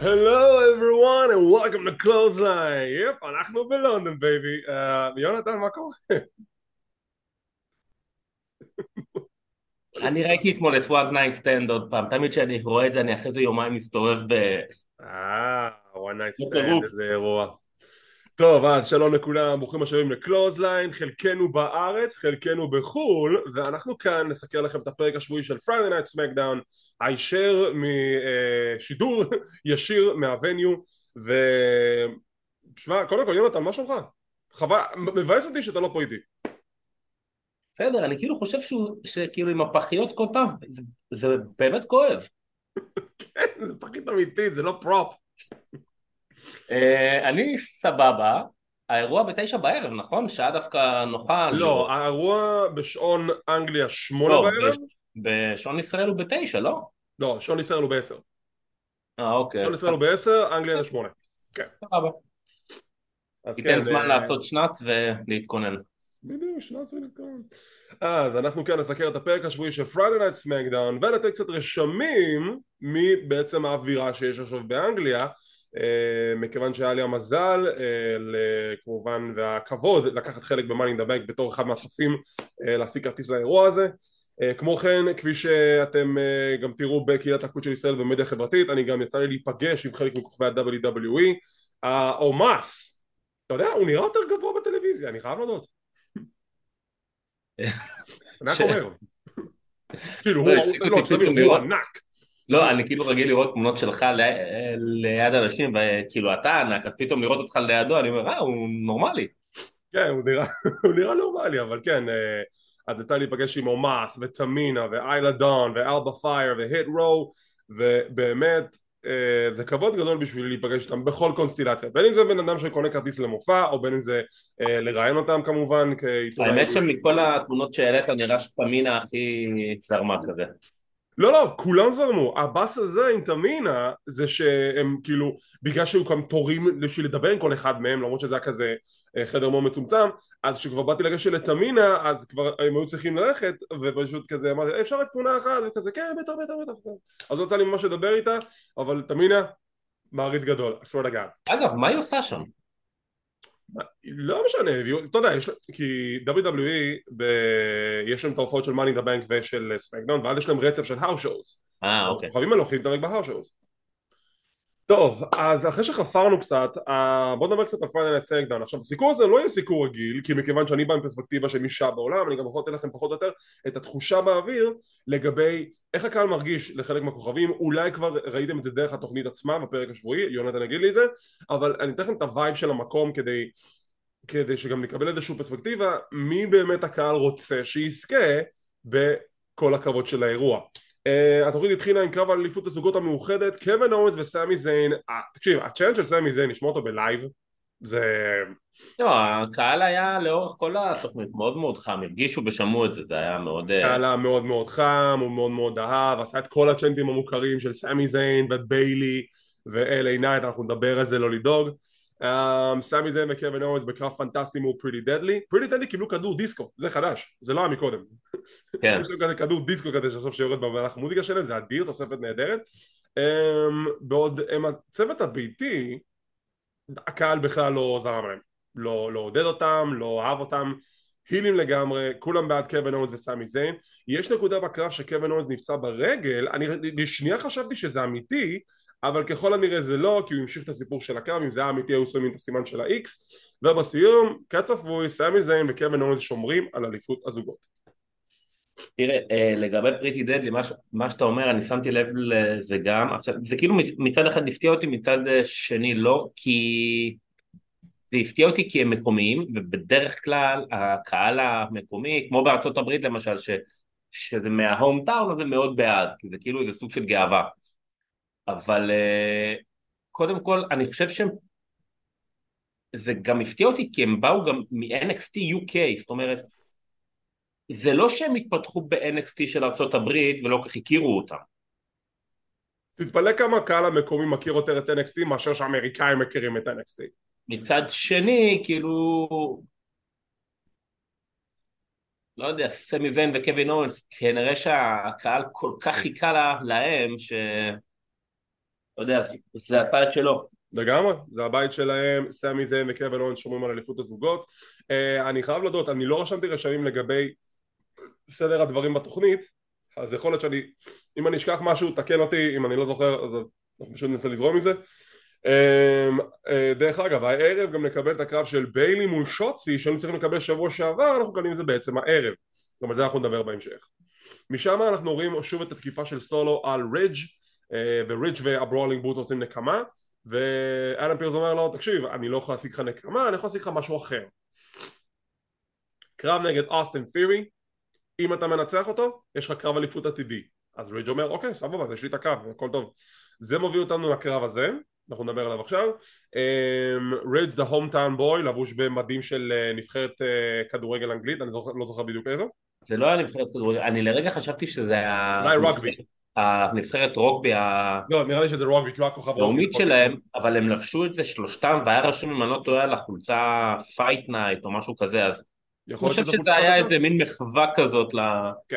Hello everyone and welcome to Clothesline. Yep, אנחנו בלונדון baby. אה, יונתן, מה קורה? אני ראיתי אתמול את One Night Stand עוד פעם, תמיד כשאני רואה את זה אני אחרי זה יומיים מסתובב ב... אה, one night stand, איזה אירוע. טוב, אז שלום לכולם, ברוכים השבים לקלוזליין, חלקנו בארץ, חלקנו בחו"ל, ואנחנו כאן נסקר לכם את הפרק השבועי של Friday Night SmackDown, הישר משידור ישיר מהווניו, ו... שמע, קודם כל יונתן, מה שלומך? חבל, מבאס אותי שאתה לא פה איתי. בסדר, אני כאילו חושב שהוא, שכאילו עם הפחיות כל פעם, זה, זה באמת כואב. כן, זה פחית אמיתית, זה לא פרופ. אה, אני סבבה, האירוע בתשע בערב, נכון? שעה דווקא נוחה. לא, האירוע בשעון אנגליה שמונה לא, בערב? בשעון ישראל הוא בתשע, לא? לא, שעון ישראל הוא בעשר. אה, אוקיי. שעון ישראל הוא בעשר, אנגליה זה שמונה. כן. סבבה. אז ניתן כן, זמן אה, לעשות שנץ ולהתכונן. בדיוק, שנץ ולטעון. אז אנחנו כאן נסקר את הפרק השבועי של Friday Night SmackDown ולתת קצת רשמים מבעצם האווירה שיש עכשיו באנגליה מכיוון שהיה לי המזל אה, כמובן והכבוד לקחת חלק in the Bank בתור אחד מהצופים אה, להשיג כרטיס לאירוע הזה. אה, כמו כן כפי שאתם אה, גם תראו בקהילת הקוד של ישראל במדיה חברתית אני גם יצא לי להיפגש עם חלק מכוכבי ה-WWE העומס אתה יודע הוא נראה יותר גבוה בטלוויזיה אני חייב להודות. אני רק אומר. כאילו לא, הוא- לא. ענק לא, אני כאילו רגיל לראות תמונות שלך ליד אנשים, וכאילו אתה ענק, אז פתאום לראות אותך לידו, אני אומר, אה, הוא נורמלי. כן, הוא נראה, הוא נראה נורמלי, אבל כן, אה, אז יצא לי להיפגש עם אומאס ותמינה ואיילה דון ואלבה פייר והיט רו ובאמת אה, זה כבוד גדול בשבילי להיפגש איתם בכל קונסטילציה בין אם זה בן אדם שקונה כרטיס למופע או בין אם זה אה, לראיין אותם כמובן האמת שמכל התמונות שהעלית נראה שפמינה הכי זרמה כזה. לא לא כולם זרמו. הבאס הזה עם תמינה זה שהם כאילו בגלל שהיו כאן תורים בשביל לדבר עם כל אחד מהם למרות שזה היה כזה אה, חדר מאוד מצומצם אז כשכבר באתי לגשת לתמינה אז כבר הם היו צריכים ללכת ופשוט כזה אמרתי "אה, אפשר רק תמונה אחת? וכזה כן בטח בטח בטח. אז לא יצא לי ממש לדבר איתה אבל תמינה מעריץ גדול to God. אגב, מה היא עושה שם? לא משנה, אתה יודע, כי WWE, יש להם את ההופעות של in the Bank ושל סמקדאון, ואז יש להם רצף של house shows. אה, אוקיי. הכוכבים האלה הולכים להתארח ב house shows. טוב, אז אחרי שחפרנו קצת, אה, בואו נדבר קצת על Friday Night SmackDown. עכשיו, הסיקור הזה לא יהיה סיקור רגיל, כי מכיוון שאני בא עם פרספקטיבה של מי שהיה באולם, אני גם יכול לתת לכם פחות או יותר את התחושה באוויר לגבי איך הקהל מרגיש לחלק מהכוכבים, אולי כבר ראיתם את זה דרך התוכנית עצמה בפרק השבועי, יונתן יגיד לי את זה, אבל אני אתן לכם את ה vibe של המקום כדי, כדי שגם נקבל איזושהי פרספקטיבה, מי באמת הקהל רוצה שיזכה בכל הקרבות של האירוע. אה, התוכנית התחילה עם קרב על אליפות הזוגות המאוחדת, קווין אוונס וסמי זיין, אה, תקשיב, ה chant של סמי זיין, לשמוע אותו ב live, זה... לא, הקהל היה לאורך כל התוכנית מאוד מאוד חם, הרגישו ושמעו את זה, זה היה מאוד... אה, היה מאוד מאוד חם, הוא מאוד מאוד אהב, עשה את כל הצ'אנטים המוכרים של סמי זיין וביילי ו- LA Knight, אנחנו נדבר על זה לא לדאוג. אמ, סמי זיין וקווין אוונס בקרב פנטסטי מול Pretty Deadly, Pretty Deadly קיבלו כדור דיסקו, זה חדש, זה לא היה מקודם. כן. יש להם כזה כדור דיסקו כזה שעכשיו שיורד במהלך המוזיקה שלהם, זה אדיר, תוספת נהדרת. Um, בעוד הם הצוות הביתי, הקהל בכלל לא זרם להם, לא, לא עודד אותם, לא אהב אותם, הילים לגמרי, כולם בעד קווין אורנס וסמי זיין. יש נקודה בקרב שקווין אורנס נפצע ברגל, אני לשנייה חשבתי שזה אמיתי, אבל ככל הנראה זה לא, כי הוא המשיך את הסיפור של הקרב, אם זה היה אמיתי היו שמים את הסימן של ה-X, ובסיום, כצפוי, סמי זיין וקווין אורנס שומרים על אליפות הזוגות. תראה, אה, לגבי פריטי דדלי, מה, מה שאתה אומר, אני שמתי לב לזה גם, עכשיו, זה כאילו מצ- מצד אחד הפתיע אותי, מצד אה, שני לא, כי זה הפתיע אותי כי הם מקומיים, ובדרך כלל הקהל המקומי, כמו בארצות הברית למשל, ש, שזה מההום טאון, אז הם מאוד בעד, כי זה כאילו איזה סוג של גאווה. אבל אה, קודם כל, אני חושב שהם, זה גם הפתיע אותי כי הם באו גם מ-NXT UK, זאת אומרת, זה לא שהם התפתחו ב-NXT של הברית ולא כך הכירו אותם. תתפלא כמה הקהל המקומי מכיר יותר את NXT מאשר שהאמריקאים מכירים את NXT. מצד שני, כאילו, לא יודע, סמי זיין וקווין אורנס, כנראה שהקהל כל כך חיכה לה, להם, ש... אתה יודע, זה הצד שלו. לגמרי, זה הבית שלהם, סמי זיין וקווין אורנס שומרים על אליפות הזוגות. Uh, אני חייב להודות, אני לא רשמתי רשמים לגבי סדר הדברים בתוכנית, אז יכול להיות שאני, אם אני אשכח משהו, תקן אותי, אם אני לא זוכר, אז אנחנו פשוט ננסה לזרום מזה. Um, uh, דרך אגב, הערב גם נקבל את הקרב של ביילי מול שוצי, שהיינו צריכים לקבל שבוע שעבר, אנחנו מקבלים את זה בעצם הערב. גם על זה אנחנו נדבר בהמשך. משם אנחנו רואים שוב את התקיפה של סולו על רידג' uh, ורידג' והברולינג בוטס עושים נקמה ואלן פירס אומר לו תקשיב אני לא יכול להשיג לך נקמה אני יכול להשיג לך משהו אחר. קרב נגד אוסטין פירי אם אתה מנצח אותו יש לך קרב אליפות עתידי. אז רידג' אומר אוקיי סבבה יש לי את הקרב הכל טוב. זה מוביל אותנו לקרב הזה אנחנו נדבר עליו עכשיו. רידג' דה הום טאון בוי לבוש במדים של אה, נבחרת אה, כדורגל אנגלית אני זוכר, לא זוכר בדיוק איזו. זה לא היה נבחרת כדורגל אני לרגע חשבתי שזה היה אולי רוגבי הנבחרת רוגבי לא נראה לי שזה רוגבי כי הוא רוגבי. הלאומית שלהם אבל הם לבשו את זה שלושתם והיה רשום אם אני לא טועה על החולצה פייט נייט או משהו כזה אז אני חושב שזה היה איזה מין מחווה כזאת ל... כן.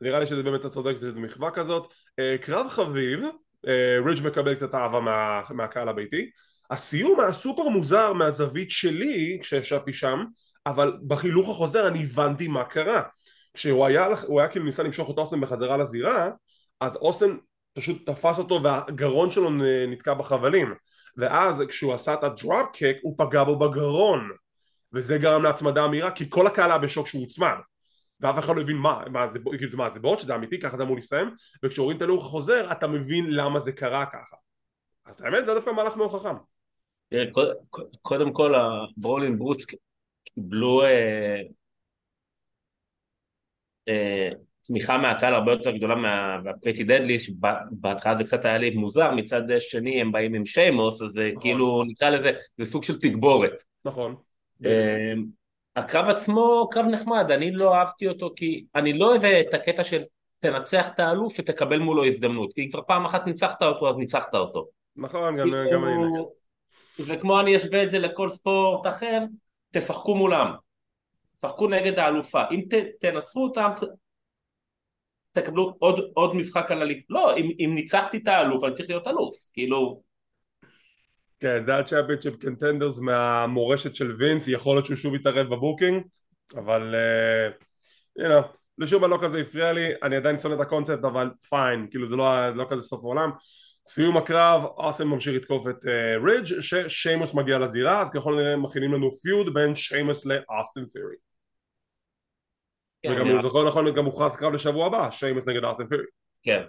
נראה לי שזה באמת אתה צודק זה מחווה כזאת. אה, קרב חביב אה, רידג' מקבל קצת אהבה מה, מהקהל הביתי. הסיום היה סופר מוזר מהזווית שלי כשישבתי שם אבל בחילוך החוזר אני הבנתי מה קרה. כשהוא היה, היה כאילו ניסה למשוך את אוסם בחזרה לזירה אז אוסם פשוט תפס אותו והגרון שלו נתקע בחבלים. ואז כשהוא עשה את הדרופ קק הוא פגע בו בגרון. וזה גרם להצמדה אמירה כי כל הקהל היה בשוק שהוא הוצמד ואף אחד לא הבין מה, מה זה, כאילו, מה זה בוט שזה אמיתי ככה זה אמור להסתיים. וכשהורים את הלוך חוזר אתה מבין למה זה קרה ככה. אז האמת זה דווקא מהלך מאוד חכם. קודם כל הברולין ברוץ קיבלו אה, אה, תמיכה מהקהל הרבה יותר גדולה מהפריטי דדלי שבהתחלה זה קצת היה לי מוזר מצד שני הם באים עם שיימוס אז זה נכון. כאילו נקרא לזה זה סוג של תגבורת. נכון. אה, הקרב עצמו קרב נחמד אני לא אהבתי אותו כי אני לא אוהב את הקטע של תנצח את האלוף ותקבל מולו הזדמנות. כי כבר פעם אחת ניצחת אותו אז ניצחת אותו. נכון גם כאילו, אני. זה כמו אני אשווה את זה לכל ספורט אחר תשחקו מולם. שחקו נגד האלופה. אם תנצחו אותם תקבלו עוד, עוד משחק על אליפות, לא, אם, אם ניצחתי את האלוף אני צריך להיות אלוף, כאילו... כן, זה ה championship contenders מהמורשת של וינס, יכול להיות שהוא שוב יתערב ב booking, אבל uh, you know, לשום מה לא כזה הפריע לי, אני עדיין שונא את הקונספט אבל fine, כאילו זה לא, לא כזה סוף העולם. סיום הקרב, אוסם ממשיך לתקוף את uh, רידג' ששיימוס מגיע לזירה, אז ככל הנראה מכינים לנו פיוד בין שיימוס לאוסטין פירי. כן, וגם אם זוכר נכון גם מוכרז קרב לשבוע הבא, שיימס נגד ארסן פירי. כן.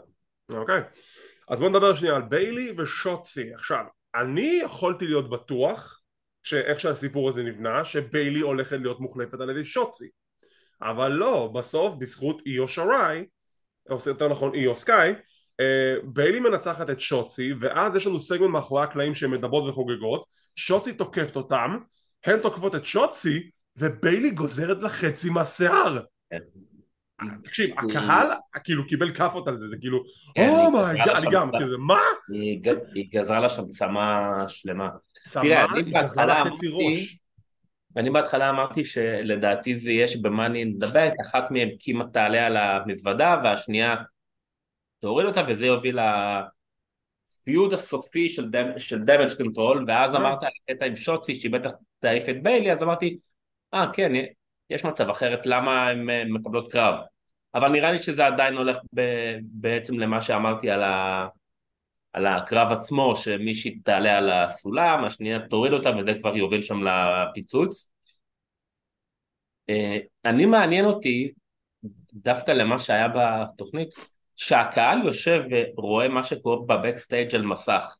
אוקיי. אז בוא נדבר שנייה על ביילי ושוצי. עכשיו, אני יכולתי להיות בטוח שאיך שהסיפור הזה נבנה, שביילי הולכת להיות מוחלפת על ידי שוצי. אבל לא, בסוף בזכות איו שריי, או יותר נכון איו סקאי, אה, ביילי מנצחת את שוצי ואז יש לנו סגמנט מאחורי הקלעים שהן מדברות וחוגגות שוצי תוקפת אותם הן תוקפות את שוצי וביילי גוזרת לה חצי מהשיער תקשיב, הקהל כאילו קיבל כאפות על זה, זה כאילו, oh my god, אני גם, כאילו, מה? היא גזרה לה שם צמה שלמה. תראה, אני בהתחלה אמרתי, אני בהתחלה אמרתי שלדעתי זה יש the Bank, אחת מהן כמעט תעלה על המזוודה והשנייה תוריד אותה וזה יוביל ל feud הסופי של Damage CTRL ואז אמרת על הקטע עם שוצי שהיא בטח תעיף את ביילי אז אמרתי אה כן יש מצב אחרת למה הן אה, מקבלות קרב. אבל נראה לי שזה עדיין הולך ב, בעצם למה שאמרתי על, ה, על הקרב עצמו שמישהי תעלה על הסולם השנייה תוריד אותה וזה כבר יוביל שם לפיצוץ. אה, אני מעניין אותי דווקא למה שהיה בתוכנית שהקהל יושב ורואה מה שקורה בבקסטייג' על מסך.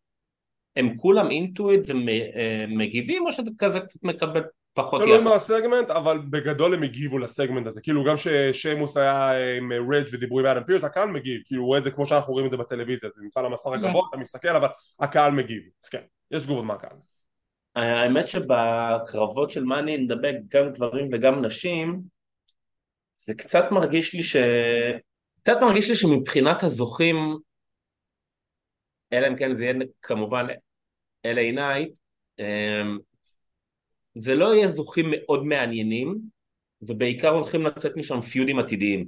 הם כולם אינטואיט ומגיבים או שזה כזה קצת מקבל פחות יחד. תלוי מהסגמנט, אבל בגדול הם הגיבו לסגמנט הזה. כאילו גם ששיימוס היה עם רידג' ודיברו עם אדם פירס, הקהל מגיב. כאילו הוא רואה את זה כמו שאנחנו רואים את זה בטלוויזיה. זה נמצא למסך הגבוה, אתה מסתכל, אבל הקהל מגיב. אז כן, יש תגובות מהקהל. האמת שבקרבות של Money in the Bank גם גברים וגם נשים, זה קצת מרגיש לי ש... קצת מרגיש לי שמבחינת הזוכים, אלא אם כן זה יהיה כמובן LA Knight, זה לא יהיה זוכים מאוד מעניינים, ובעיקר הולכים לצאת משם feudים עתידיים.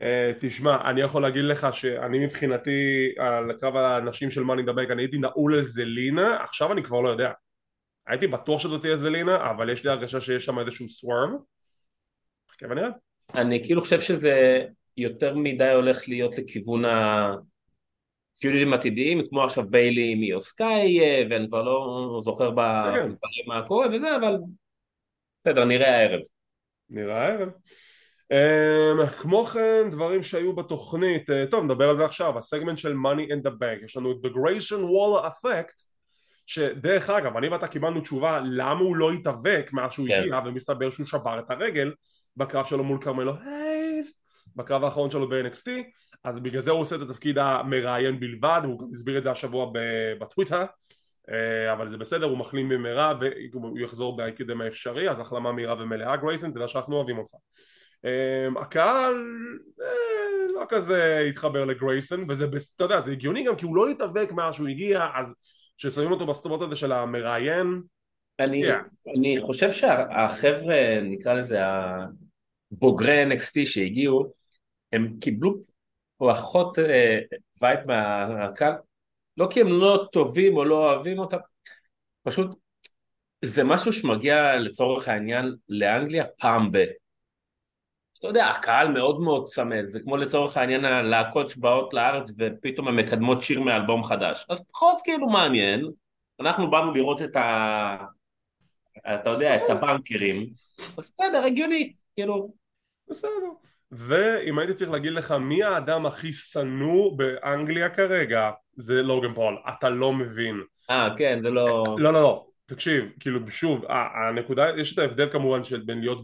Uh, תשמע, אני יכול להגיד לך שאני מבחינתי על קרב הנשים של Money in the Bank אני הייתי נעול על זלינה, עכשיו אני כבר לא יודע. הייתי בטוח שזאת תהיה זלינה, אבל יש לי הרגשה שיש שם איזשהו סוורב. חכה ונראה. אני כאילו חושב שזה יותר מדי הולך להיות לכיוון הפיודים עתידיים, כמו עכשיו ביילי מיוסקאי, ואני כבר לא זוכר כן. בדברים מה קורה וזה, אבל בסדר, נראה הערב. נראה הערב. Um, כמו כן דברים שהיו בתוכנית, uh, טוב נדבר על זה עכשיו, הסגמנט של money in the bank, יש לנו את the Grayson Waller effect שדרך אגב אני ואתה קיבלנו תשובה למה הוא לא התאבק מאז שהוא כן. הגיע ומסתבר שהוא שבר את הרגל בקרב שלו מול כרמלו הייז בקרב האחרון שלו ב-NXT אז בגלל זה הוא עושה את התפקיד המראיין בלבד הוא גם הסביר את זה השבוע בטוויטר אה, אבל זה בסדר הוא מחלים במהרה והוא יחזור בהקדם האפשרי אז החלמה מהירה ומלאה גרייסון תדע שאנחנו אוהבים אותך Um, הקהל אה, לא כזה התחבר לגרייסון וזה אתה יודע זה הגיוני גם כי הוא לא התאבק מאז שהוא הגיע אז כששמים אותו בסטופות הזה של המראיין אני, Yeah. אני חושב שהחבר'ה, נקרא לזה הבוגרי NXT שהגיעו, הם קיבלו פחות אה, vibe מהקהל, לא כי הם לא טובים או לא אוהבים אותם, פשוט זה משהו שמגיע לצורך העניין לאנגליה פעם ב... אתה יודע, הקהל מאוד מאוד צמא, זה כמו לצורך העניין הלהקות שבאות לארץ ופתאום הן מקדמות שיר מאלבום חדש, אז פחות כאילו מעניין, אנחנו באנו לראות את ה... אתה יודע, את הבנקרים, אז בסדר, הגיוני, כאילו, בסדר ואם הייתי צריך להגיד לך מי האדם הכי שנוא באנגליה כרגע זה לוגן פול. אתה לא מבין. אה, כן, זה לא... לא לא לא תקשיב כאילו שוב הנקודה יש את ההבדל כמובן של בין להיות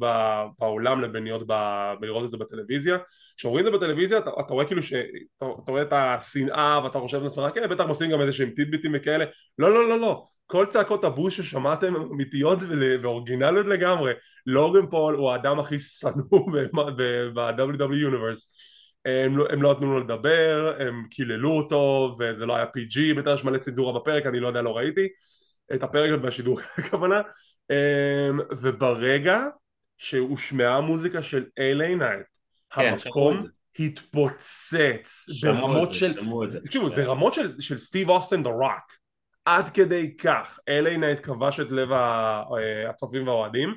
בעולם לבין להיות ב- לראות את זה בטלוויזיה. כשרואים את זה בטלוויזיה אתה, אתה רואה כאילו שאתה אתה רואה את השנאה ואתה חושב לעצמך כן בטח עושים גם איזה שהם טידביטים וכאלה. לא לא לא לא. כל צעקות הבוז ששמעתם הן אמיתיות ואורגינליות לגמרי. לוגן פול הוא האדם הכי שנוא ב-WWE Universe. הם לא, הם לא נתנו לו לדבר, הם קיללו אותו וזה לא היה PG, בטח יש מלא צנזורה בפרק, אני לא יודע, לא ראיתי את הפרק בשידור הכוונה. אמ, וברגע שהושמעה המוזיקה של LA Knight כן, המקום. התפוצץ ברמות של. תקשיבו זה רמות של, סטיב אוסטן The Rock. עד כדי כך LA Knight כבש את לב אה, הצופים והאוהדים.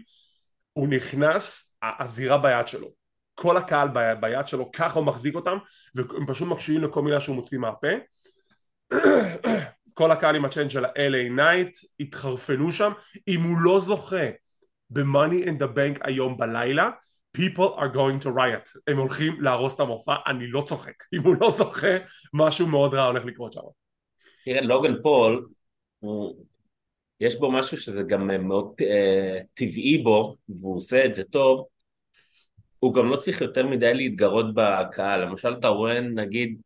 הוא נכנס הזירה ביד שלו. כל הקהל ב- ביד שלו ככה הוא מחזיק אותם והם פשוט מקשיבים לכל מילה שהוא מוציא מהפה כל הקהל עם הצ'אנט של ה-LA Knight התחרפנו שם אם הוא לא זוכה ב-Money in the Bank היום בלילה people are going to riot הם הולכים להרוס את המופע אני לא צוחק אם הוא לא זוכה משהו מאוד רע הולך לקרות שם תראה, לוגן פול. יש בו משהו שזה גם מאוד אה, טבעי בו, והוא עושה את זה טוב, הוא גם לא צריך יותר מדי להתגרות בקהל. למשל, אתה רואה, נגיד,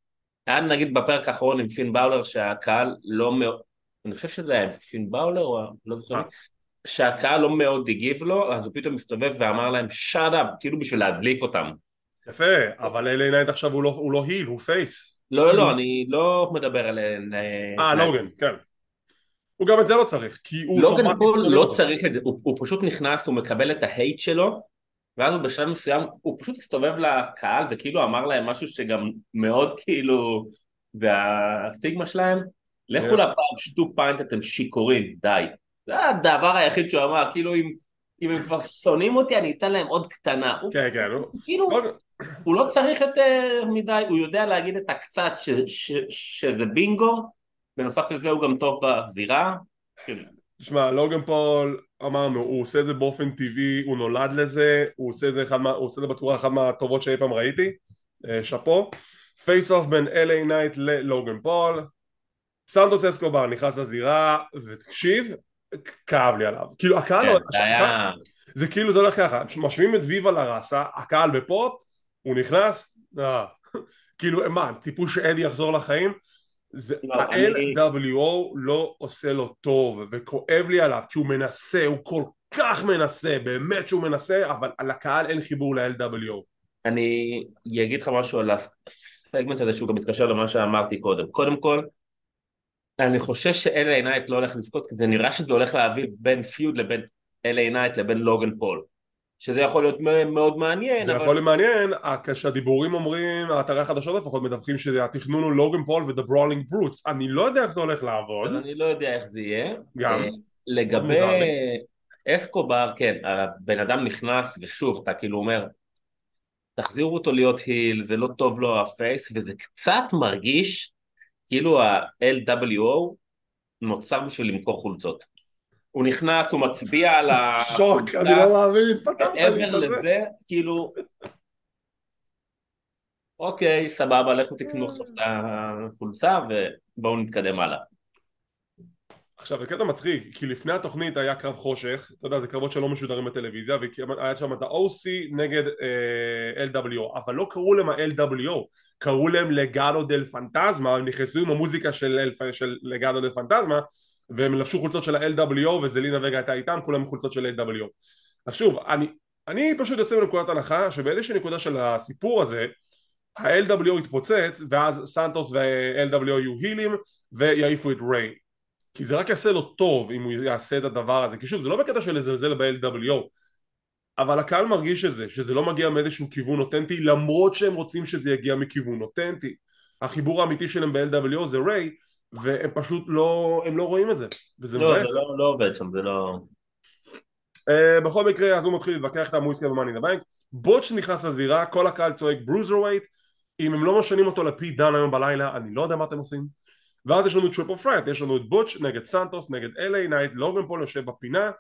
היה נגיד בפרק האחרון עם פין באלור, שהקהל לא מאוד, אני חושב שזה היה עם פין באלור, או לא זוכר, אה. שהקהל לא מאוד הגיב לו, אז הוא פתאום מסתובב ואמר להם, shut up, כאילו בשביל להדליק אותם. יפה אבל LA Knight עכשיו הוא לא, הוא לא heel הוא face לא, לא, אני לא מדבר על... אה לוגן כן הוא גם את זה לא צריך כי הוא לוגן פול לא. צריך את זה, הוא, הוא פשוט נכנס, הוא מקבל את ה hate שלו, ואז הוא בשלב מסוים, הוא פשוט הסתובב לקהל וכאילו אמר להם משהו שגם מאוד כאילו, והסטיגמה שלהם, לכו Yeah. לפאב, שתו pint, אתם שיכורים, די. זה הדבר היחיד שהוא אמר, כאילו אם, אם הם כבר שונאים אותי, אני אתן להם עוד קטנה. כן כן הוא- כאילו, הוא לא צריך יותר מדי, הוא יודע להגיד את הקצת ש, ש, שזה בינגו, בנוסף לזה הוא גם טוב בזירה. תשמע, לוגן פול, אמרנו, הוא עושה את זה באופן טבעי, הוא נולד לזה, הוא עושה את זה, אחד מה, הוא עושה את זה בצורה אחת מהטובות שאי פעם ראיתי, אה, שאפו. face off בין LA Knight ללוגן פול, סנטוס אסקובר נכנס לזירה, ותקשיב, כאב לי עליו. כאילו הקהל, כן, לא- זה היה... זה כאילו זה הולך ככה, משווים את ויבה לראסה, הקהל בפופ, הוא נכנס, אה, כאילו מה, ציפו שאדי יחזור לחיים? זה, לא, אני- ה-LWO לא עושה לו טוב וכואב לי עליו כשהוא מנסה, הוא כל כך מנסה, באמת שהוא מנסה, אבל לקהל אין חיבור ל-LWO. אני אגיד לך משהו על הסגמנט הזה שהוא גם מתקשר למה שאמרתי קודם. קודם כל, אני חושש ש-LA Knight לא הולך לזכות, כי זה נראה שזה הולך להביא בין feud לבין LA Knight לבין לוגן פול. שזה יכול להיות מאוד מעניין זה אבל... יכול להיות מעניין, כשהדיבורים אומרים, אתרי החדשות לפחות מדווחים שהתכנון הוא לוגן פול ו The Brawling Brutes. אני לא יודע איך זה הולך לעבוד. אני לא יודע איך זה יהיה. גם. אה, לגבי אסקובר, כן, הבן אדם נכנס ושוב אתה כאילו אומר תחזירו אותו להיות היל, זה לא טוב לו הפייס וזה קצת מרגיש כאילו ה-LWO נוצר בשביל למכור חולצות הוא נכנס, הוא מצביע על ה... שוק, אני לא מאמין, פתרת לי את זה. מעבר לזה, כאילו... אוקיי, סבבה, לכו תקנו עכשיו את החולצה ובואו נתקדם הלאה. עכשיו זה קטע מצחיק, כי לפני התוכנית היה קרב חושך, אתה יודע זה קרבות שלא משודרים בטלוויזיה והיה שם את ה-OC נגד אה, LWO, אבל לא קראו להם ה-LWO, קראו להם לגאדו דל פנטזמה, הם נכנסו עם המוזיקה של, של לגאדו דל פנטזמה והם לבשו חולצות של ה-LWO וזלינה וגה הייתה איתם, כולם חולצות של LWO. אז שוב, אני, אני פשוט יוצא מנקודת הנחה שבאיזושהי נקודה של הסיפור הזה ה-LWO יתפוצץ ואז סנטוס וה-LWO יהיו הילים ויעיפו את ריי. כי זה רק יעשה לו טוב אם הוא יעשה את הדבר הזה. כי שוב זה לא בקטע של לזלזל ב-LWO אבל הקהל מרגיש את זה שזה לא מגיע מאיזשהו כיוון אותנטי למרות שהם רוצים שזה יגיע מכיוון אותנטי. החיבור האמיתי שלהם ב-LWO זה ריי והם פשוט לא, הם לא רואים את זה וזה לא, מבאס. זה לא, לא עובד שם, זה לא... Uh, בכל מקרה אז הוא מתחיל להתווכח את המויסקי ומאני לבנק בוטש נכנס לזירה כל הקהל צועק ברוזר ווייט אם הם לא משנים אותו לפי דן היום בלילה אני לא יודע מה אתם עושים. ואז יש לנו triple threat יש לנו את בוטש נגד סנטוס נגד אליי נייט לוגן פול יושב בפינה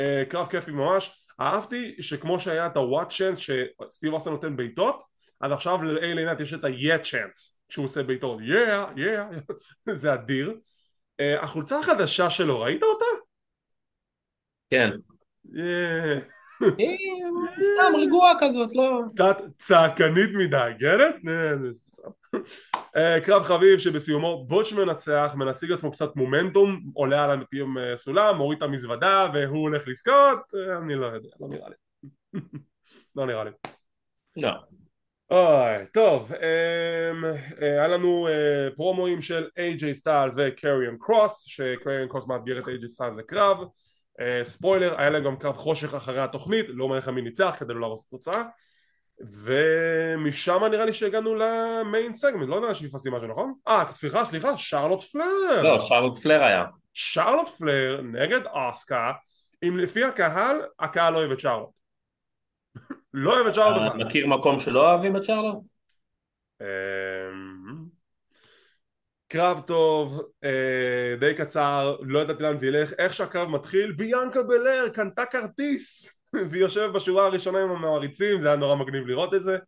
uh, קרב כיפי ממש. אהבתי שכמו שהיה את ה what chants שסטיב אוסטן נותן בעיטות אז עכשיו לאליי נייט יש את ה-yet צ'אנס שהוא עושה בעיטות yeah yeah זה אדיר. uh, החולצה החדשה שלו ראית אותה? כן. Yeah. היא סתם רגועה כזאת לא. קצת צעקנית מדי גרט? אה, קרב חביב שבסיומו בוטש מנצח מנשיג עצמו קצת מומנטום עולה על הסולם מוריד את המזוודה והוא הולך לזכות. אני לא יודע לא נראה לי. לא נראה לי. לא אוי, טוב, אמ, אה, היה לנו אה, פרומואים של איי-ג'יי סטיילס וקריאן קרוס שקריאן קרוס מאתגר את איי-ג'יי סטיילס לקרב. אה, ספוילר, היה להם גם קרב חושך אחרי התוכנית, לא אומר לך מי ניצח כדי לא להרוס את התוצאה. ומשם נראה לי שהגענו למיין סגמנט, לא יודע שהפסתי משהו נכון? אה סליחה סליחה שרלוט פלר. לא שרלוט פלר היה. שרלוט פלר נגד אסקה אם לפי הקהל הקהל לא אוהב את שרלוט לא אוהב את שרלוט בכלל. מכיר מקום שלא אוהבים את שרלוט? אמ, קרב טוב, אה, די קצר, לא ידעתי לאן זה ילך, איך שהקרב מתחיל, ביאנקה בלר קנתה כרטיס והיא יושבת בשורה הראשונה עם המעריצים, זה היה נורא מגניב לראות את זה.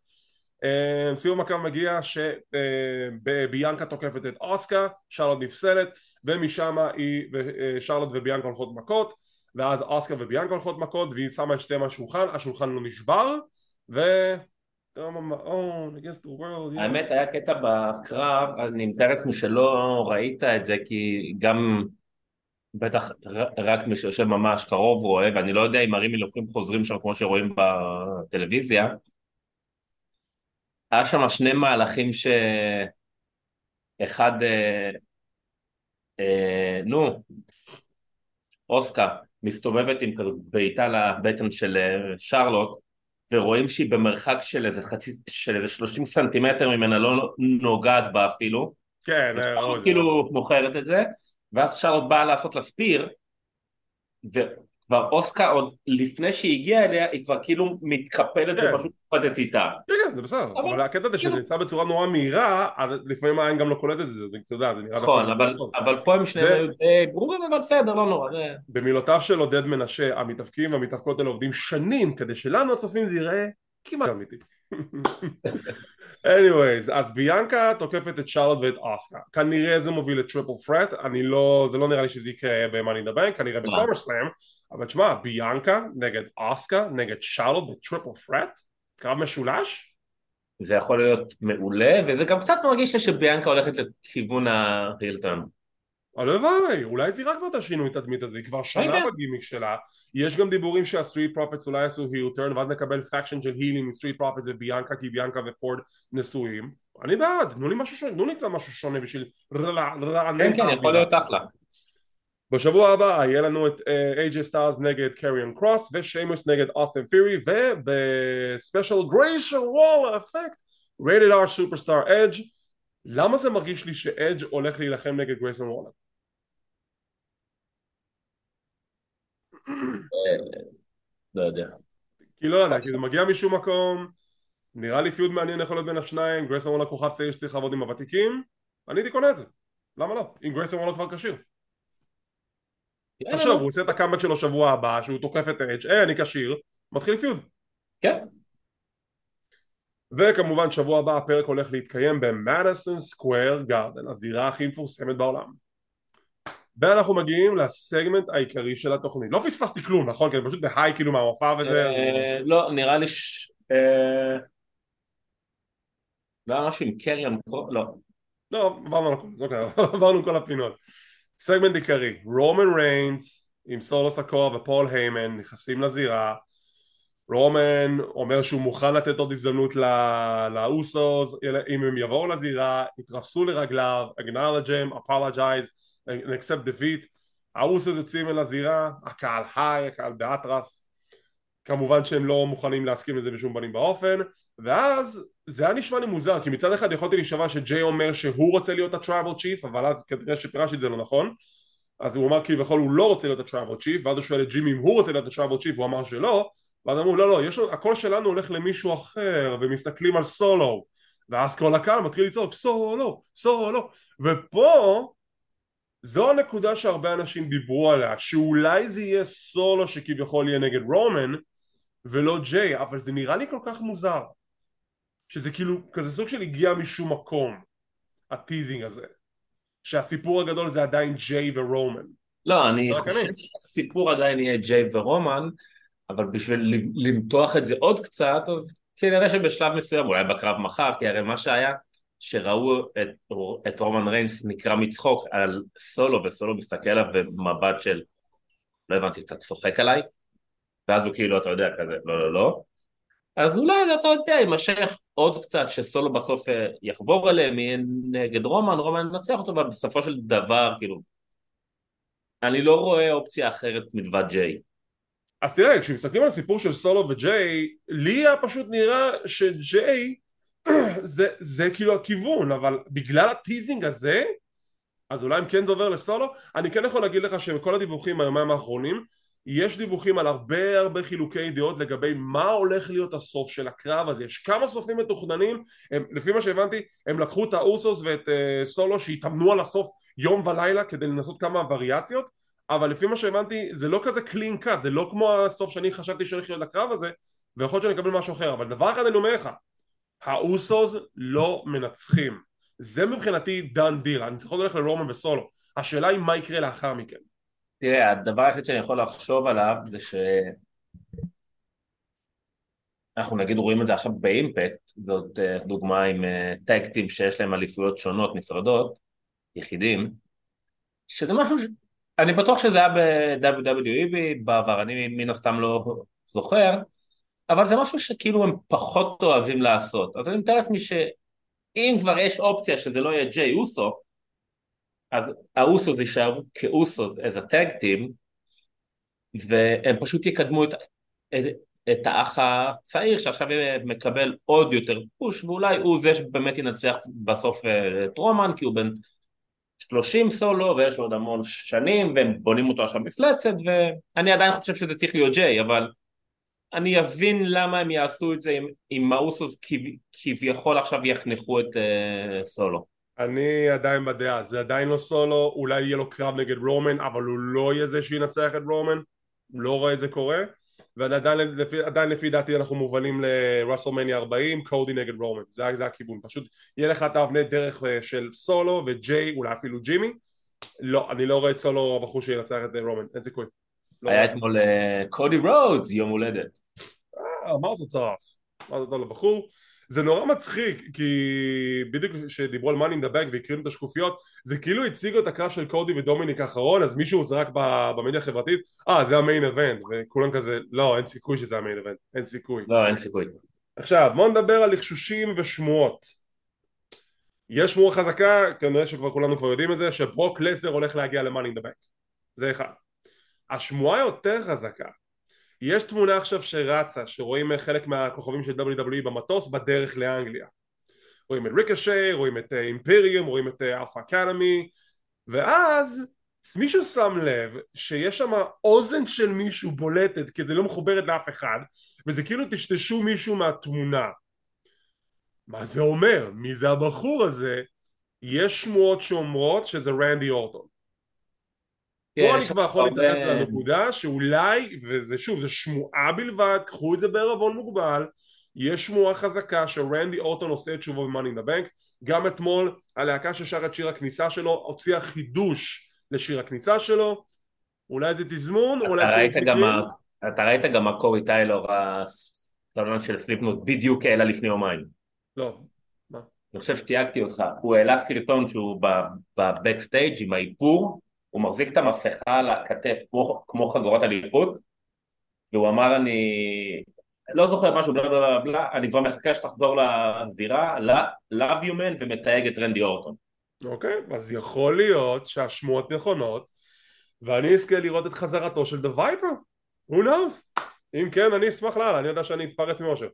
אה, סיום הקרב מגיע שביאנקה תוקפת את אוסקה, שרלוט נפסלת ומשם היא, שרלוט וביאנקה הולכות מכות ואז אוסקר וביאנקה הולכות מכות והיא שמה את שתיהם על השולחן, השולחן לא נשבר ו... האמת היה קטע בקרב, אני מתאר לעצמי שלא ראית את זה כי גם בטח רק מי שיושב ממש קרוב רואה ואני לא יודע אם הרים מלוכים חוזרים שם כמו שרואים בטלוויזיה. היה שם שני מהלכים שאחד אה, אה, נו אוסקה מסתובבת עם כזאת בעיטה לבטן של אה, שרלוט ורואים שהיא במרחק של איזה חצי, של איזה 30 סנטימטר ממנה לא נוגעת בה אפילו. כן, שרלוט כאילו מוכרת את זה ואז שרלוט באה לעשות לה ספיר כבר אוסקה עוד לפני שהיא הגיעה אליה היא כבר כאילו מתקפלת כן. ופשוט קופצת איתה. כן כן זה בסדר אבל, אבל הקטע הזה שזה נעשה בצורה נורא מהירה אז לפעמים העין גם לא קולט את זה זה יודע זה נראה נכון אבל, אבל פה הם שניהם היו ברורים אבל בסדר לא נורא זה... במילותיו של עודד מנשה המתאבקים והמתאבקות האלה עובדים שנים כדי שלנו הצופים זה ייראה כמעט אמיתי anyways, אז ביאנקה תוקפת את שרלוט ואת אוסקה כנראה זה מוביל לטריפל פרט אני לא, זה לא נראה לי שזה יקרה ב-Money in the Bank כנראה בסומר סלאם אבל תשמע, ביאנקה נגד אוסקה נגד שרלוט בטריפל פרט קרב משולש? זה יכול להיות מעולה וזה גם קצת מרגיש שביאנקה הולכת לכיוון הרילטון הלוואי, אולי זה רק כבר את השינוי תדמית הזה, היא כבר שנה okay. בגימיק שלה. יש גם דיבורים שה Street Profits אולי יעשו heel turn ואז נקבל faction של הילים עם Street Profits וביאנקה כי ביאנקה ופורד נשואים. אני בעד, תנו לי משהו שונה, תנו לי קצת משהו שונה בשביל כן כן, יכול להיות אחלה. בשבוע הבא יהיה לנו את אייג'יי סטיילס נגד קאריון קרוס ושיימוס נגד אוסטן פירי וב special גרייסון וולר effect Rated R Superstar אדג' למה זה מרגיש לי שאדג' הולך להילחם נגד גרייסון וולר? לא יודע. כי לא יודע, כי זה מגיע משום מקום נראה לי פיוד מעניין יכול להיות בין השניים גרייסון וולר כוכב צעיר שצריך לעבוד עם הוותיקים אני הייתי קונה את זה למה לא? אם גרייסון וולר כבר כשיר עכשיו הוא עושה את הקאמבט שלו שבוע הבא שהוא תוקף את אדג' היי אני כשיר מתחיל פיוד כן וכמובן שבוע הבא הפרק הולך להתקיים במדיסון סקוויר גארדן הזירה הכי מפורסמת בעולם. ואנחנו מגיעים לסגמנט העיקרי של התוכנית. לא פספסתי כלום נכון? כי אני פשוט בהיי כאילו מהמופע וזה. לא נראה לי ש... לא היה משהו עם קריאן לא. לא עברנו על הכל אוקיי עברנו כל הפינות. סגמנט עיקרי רומן ריינס עם סולו סקואה ופול היימן נכנסים לזירה רומן אומר שהוא מוכן לתת עוד הזדמנות לאוסוס אם הם יבואו לזירה יתרפסו לרגליו acknowledge him, apologize and accept defeat. האוסוס יוצאים אל הזירה הקהל היי, הקהל באטרף. כמובן שהם לא מוכנים להסכים לזה בשום פנים באופן ואז זה היה נשמע לי מוזר כי מצד אחד יכולתי להישמע שג'יי אומר שהוא רוצה להיות ה Tribal Chief אבל אז כנראה שפירשתי זה לא נכון. אז הוא אמר כביכול הוא לא רוצה להיות ה Tribal Chief ואז הוא שואל את ג'ימי אם הוא רוצה להיות ה Tribal Chief והוא אמר שלא ואז אמרו לא לא יש, הקול שלנו הולך למישהו אחר ומסתכלים על סולו. ואז כל הקהל מתחיל לצעוק סולו סולו. ופה זו הנקודה שהרבה אנשים דיברו עליה שאולי זה יהיה סולו שכביכול יהיה נגד רומן ולא ג'יי אבל זה נראה לי כל כך מוזר שזה כאילו כזה סוג של הגיע משום מקום הטיזינג הזה שהסיפור הגדול זה עדיין ג'יי ורומן. לא אני חושב שהסיפור עדיין יהיה ג'יי ורומן אבל בשביל למתוח את זה עוד קצת אז כנראה שבשלב מסוים אולי בקרב מחר כי הרי מה שהיה שראו את, את רומן ריינס נקרא מצחוק על סולו וסולו מסתכל עליו במבט של לא הבנתי אתה צוחק עליי? ואז הוא כאילו אתה יודע כזה לא לא לא. אז אולי אתה יודע יימשך עוד קצת שסולו בסוף אה, יחבור אליהם יהיה נגד רומן רומן ינצח אותו ובסופו של דבר כאילו אני לא רואה אופציה אחרת מלבד ג'יי אז תראה כשמסתכלים על הסיפור של סולו וג'יי לי היה פשוט נראה שג'יי זה, זה כאילו הכיוון אבל בגלל ה teasing הזה אז אולי אם כן זה עובר לסולו אני כן יכול להגיד לך שבכל הדיווחים מהיומיים האחרונים יש דיווחים על הרבה הרבה חילוקי דעות לגבי מה הולך להיות הסוף של הקרב הזה. יש כמה סופים מתוכננים הם, לפי מה שהבנתי הם לקחו את האוסוס ואת uh, סולו שהתאמנו על הסוף יום ולילה כדי לנסות כמה וריאציות אבל לפי מה שהבנתי זה לא כזה clean cut זה לא כמו הסוף שאני חשבתי שהולך להיות לקרב הזה ויכול להיות שאני אקבל משהו אחר אבל דבר אחד אני אומר לך האוסוס לא מנצחים זה מבחינתי done deal הניצחון הולך לרומן וסולו השאלה היא מה יקרה לאחר מכן תראה, הדבר היחיד שאני יכול לחשוב עליו זה ש... אנחנו נגיד רואים את זה עכשיו באימפקט, זאת אה, דוגמה עם tag team אה, שיש להם אליפויות שונות נפרדות, יחידים, שזה משהו. אני בטוח שזה היה ב-WWE בעבר, אני מן הסתם לא זוכר, אבל זה משהו שכאילו הם פחות אוהבים לעשות. אז אני מתאר לעצמי שאם כבר יש אופציה שזה לא יהיה ג'יי אוסו, אז האוסוס יישארו כאוסוס as a tag team והם פשוט יקדמו את, את, את האח הצעיר שעכשיו מקבל עוד יותר פוש ואולי הוא זה שבאמת ינצח בסוף אה, את רומן כי הוא בן 30 סולו ויש לו עוד המון שנים והם בונים אותו עכשיו מפלצת ואני עדיין חושב שזה צריך להיות ג'יי אבל אני אבין למה הם יעשו את זה עם, עם האוסוס כביכול עכשיו יחנכו את uh, סולו. אני עדיין בדעה, זה עדיין לא סולו, אולי יהיה לו קרב נגד רומן, אבל הוא לא יהיה זה שינצח את רומן, לא רואה את זה קורה, ועדיין לפי, לפי דעתי אנחנו מובנים לרסלמניה 40, קודי נגד רומן, זה, זה הכיוון, פשוט יהיה לך את האבני דרך אה, של סולו וג'יי, אולי אפילו ג'ימי, לא, אני לא רואה את סולו הבחור שינצח את רומן, אין סיכוי. לא היה אתמול אה, קודי רודס יום הולדת. אה, מה זה צרף? מה זה לבחור? זה נורא מצחיק כי בדיוק כשדיברו על מאני בנק והקרינו את השקופיות זה כאילו הציגו את הקרב של קודי ודומיניק האחרון אז מישהו זרק במדיה החברתית אה זה ה main event וכולם כזה לא אין סיכוי שזה ה main event אין סיכוי לא אין סיכוי. עכשיו בוא נדבר על לחשושים ושמועות. יש שמועה חזקה כנראה שכבר כולנו כבר יודעים את זה שברוק לסנר הולך להגיע למאני בנק. זה אחד. השמועה יותר חזקה יש תמונה עכשיו שרצה שרואים חלק מהכוכבים של WWE במטוס בדרך לאנגליה רואים את ריקושי, רואים את אימפריום, רואים את אלפא אקדמי ואז מישהו שם לב שיש שם אוזן של מישהו בולטת כי זה לא מחוברת לאף אחד וזה כאילו טשטשו מישהו מהתמונה מה זה אומר? מי זה הבחור הזה? יש שמועות שאומרות שזה רנדי אורטון פה אני כבר יכול להתייחס לנקודה שאולי, וזה שוב, זה שמועה בלבד, קחו את זה בערבון מוגבל, יש שמועה חזקה שרנדי אורטון עושה את שובו ב-Money in the Bank גם אתמול הלהקה ששרה את שיר הכניסה שלו הוציאה חידוש לשיר הכניסה שלו. אולי זה תזמון, אולי זה... ראית גם אתה ראית גם מה קורי טיילור הסלון של סליפנוט בדיוק העלה לפני יומיים. לא? אני חושב שתייגתי אותך, הוא העלה סרטון שהוא בבקסטייג' עם האיפור הוא מחזיק את המסכה על הכתף כמו, כמו חגורת אליפות והוא אמר אני לא זוכר משהו בלה בלה בלה בלה אני כבר מחכה שתחזור לזירה love you man ומתייג את רנדי אורטון. אוקיי okay, אז יכול להיות שהשמועות נכונות ואני אזכה לראות את חזרתו של דה וייפר who knows? אם כן אני אשמח לאללה אני יודע שאני אתפרץ מאושר.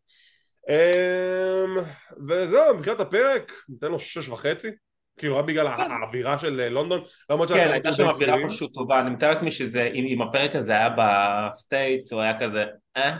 um, וזהו מבחינת הפרק ניתן לו שש וחצי כאילו רק בגלל כן. האווירה של אה, לונדון כן הייתה שם אווירה פשוט טובה. אני מתאר לעצמי שזה אם הפרק הזה היה ב States הוא היה כזה אה?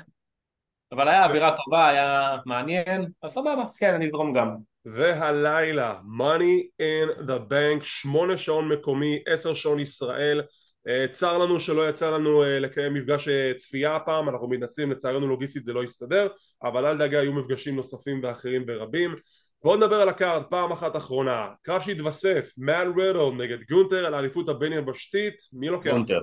אבל היה אווירה טובה היה מעניין אז סבבה כן אני אזרום גם. והלילה money in the bank שמונה שעון מקומי עשר שעון ישראל. אה, צר לנו שלא יצא לנו אה, לקיים מפגש צפייה הפעם אנחנו מתנצלים לצערנו לוגיסטית זה לא יסתדר אבל אל דאגה יהיו מפגשים נוספים ואחרים ורבים בואו נדבר על הקארד פעם אחת אחרונה. קרב שהתווסף מאט רידל נגד גונטר על האליפות הבין יבשתית מי לוקח? גונטר.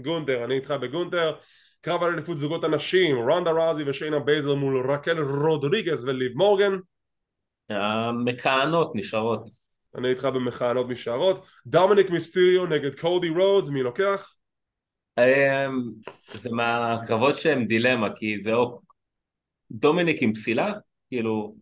גונטר אני איתך בגונטר. קרב על אליפות זוגות הנשים רונדה ראוזי ושיינה בייזלר מול רקל רודריגז וליב מורגן המכהנות נשארות. אני איתך במכהנות נשארות. דומיניק מיסטיריו נגד קודי רודס מי לוקח? אמ, זה מהקרבות שהם דילמה כי זה או דומיניק עם פסילה כאילו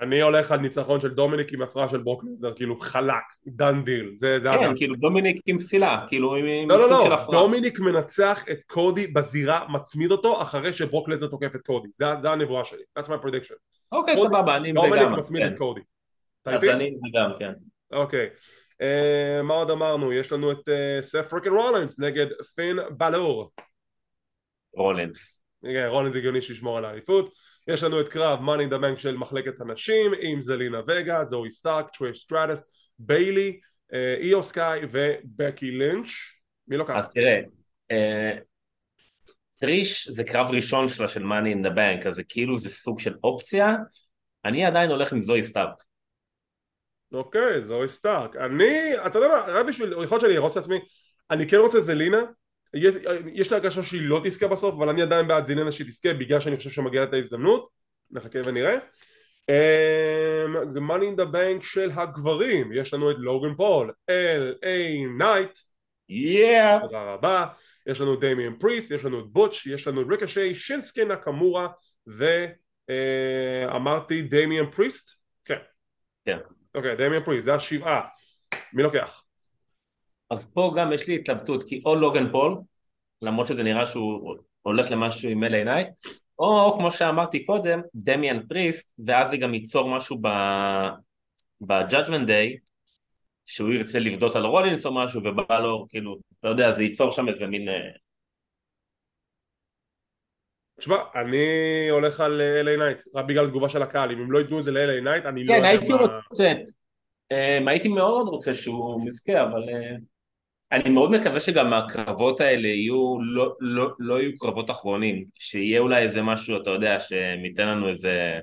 אני הולך על ניצחון של דומיניק עם הפרעה של ברוק לסנר, כאילו חלק, done deal, זה זה כן, כאילו דומיניק עם פסילה, כאילו עם לא, לא, לא, לא, דומיניק מנצח את קודי בזירה, מצמיד אותו אחרי שברוק לסנר תוקף את קודי, זה זה הנבואה שלי, that's my prediction. אוקיי, סבבה, אני עם זה גם. דומיניק מצמיד כן. את קודי. אז אני עם זה גם, כן. אוקיי. Uh, מה עוד אמרנו? יש לנו את uh, סת' freakin' רולינס נגד פין באלור. רולינס. כן, רולינס הגיוני שישמור על האליפות. יש לנו את קרב money in the bank של מחלקת הנשים עם זלינה וגה, זוהי סטארק, טריש סטרטס, ביילי, אה, איו סקאי ובקי לינץ' מי לוקח? אז תראה אה, טריש זה קרב ראשון שלה של money in the bank אז זה כאילו זה סוג של אופציה. אני עדיין הולך עם זוהי סטארק. אוקיי זוהי סטארק. אני אתה יודע מה רק בשביל יכול להיות שאני הרוס לעצמי אני כן רוצה זלינה יש, יש לה הרגשה שהיא לא תזכה בסוף אבל אני עדיין בעד זלינה שהיא תזכה בגלל שאני חושב שמגיעה את ההזדמנות. נחכה ונראה. um, money in the bank של הגברים. יש לנו את לוגן פול אל איי נייט yeah. תודה רבה. יש לנו דמיאן פריסט יש לנו את בוטש יש לנו את ריקושט שינסקי נקמורה ואמרתי דמיאן פריסט? כן. כן. אוקיי דמיאן פריסט זה השבעה. מי לוקח? אז פה גם יש לי התלבטות, כי או לוגן פול, למרות שזה נראה שהוא הולך למשהו עם אלי נייט, או כמו שאמרתי קודם, דמיאן פריסט, ואז זה גם ייצור משהו ב-Judgment Day, שהוא ירצה לבגוד על רולינס או משהו, ובא לו, כאילו, אתה יודע, זה ייצור שם איזה מין... אה, תשמע, אני הולך על אלי נייט, רק בגלל תגובה של הקהל, אם הם לא ייתנו את זה לאלי נייט, אני לא כן, לא יודע מה... כן, הייתי רוצה, אה, הייתי מאוד רוצה שהוא יזכה, אבל... אני מאוד מקווה שגם הקרבות האלה יהיו, לא, לא, לא יהיו קרבות אחרונים, שיהיה אולי איזה משהו, אתה יודע, שייתן לנו איזה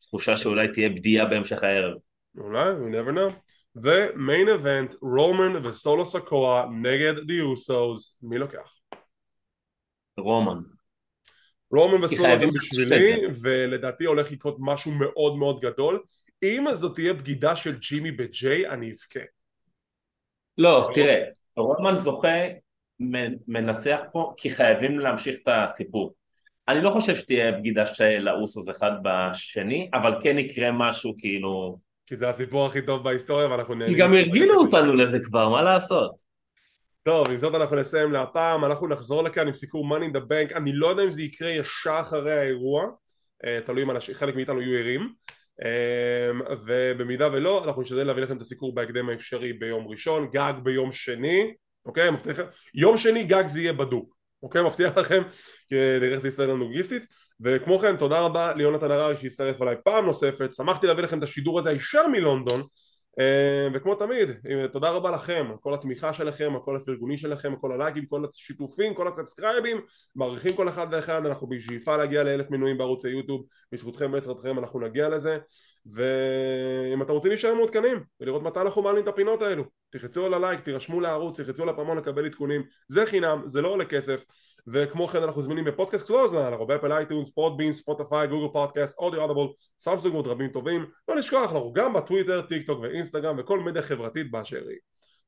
תחושה שאולי תהיה בדיעה בהמשך הערב. אולי, we never know. ומיין אבנט, רומן וסולו סקואה נגד די אוסוס, מי לוקח? רומן. רומן וסולו זה בשבילי, ולדעתי הולך לקרות משהו מאוד מאוד גדול. אם זאת תהיה בגידה של ג'ימי בג'יי, אני אבכה. לא, תראה, רומן זוכה מנצח פה כי חייבים להמשיך את הסיפור. אני לא חושב שתהיה בגידה של האוסוס אחד בשני, אבל כן יקרה משהו כאילו... כי זה הסיפור הכי טוב בהיסטוריה ואנחנו נהנים. גם הרגילו אותנו לזה כבר, מה לעשות? טוב, עם זאת אנחנו נסיים להפעם, אנחנו נחזור לכאן עם סיקור money in the bank, אני לא יודע אם זה יקרה ישר אחרי האירוע, אה, תלוי אם חלק מאיתנו יהיו ערים, ובמידה ולא, אנחנו נשתדל להביא לכם את הסיקור בהקדם האפשרי ביום ראשון, גג ביום שני, אוקיי? מבטיח, יום שני גג זה יהיה בדוק, אוקיי? מבטיח לכם, נראה איך זה יסתדר לנו גיסית, וכמו כן תודה רבה ליונתן הררי שהצטרף אליי פעם נוספת, שמחתי להביא לכם את השידור הזה הישר מלונדון וכמו תמיד, תודה רבה לכם על כל התמיכה שלכם, על כל הפרגונים שלכם, על כל הלייקים, כל השיתופים, כל הסאבסקרייבים, מעריכים כל אחד ואחד, אנחנו בשאיפה להגיע לאלף מנויים בערוץ היוטיוב, בזכותכם ובעזרתכם אנחנו נגיע לזה, ואם אתם רוצים להישאר מעודכנים ולראות מתי אנחנו מעלים את הפינות האלו, תחצו על הלייק, תירשמו לערוץ, תחצו על הפעמון לקבל עדכונים, זה חינם, זה לא עולה כסף וכמו כן אנחנו זמינים בפודקאסט קלוז, אנחנו באפל אייטונס, פודבין, ספוטיפיי, גוגל פודקאסט, אודיו אודיבל, סמסונג ועוד רבים טובים. לא נשכח, אנחנו גם בטוויטר, טיק טוק ואינסטגרם וכל מדיה חברתית באשר היא.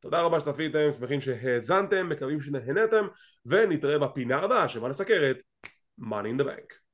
תודה רבה שצפיתם, שמחים שהאזנתם, מקווים שנהנתם ונתראה בפינה הבאה שבה נסקר את Money in the Bank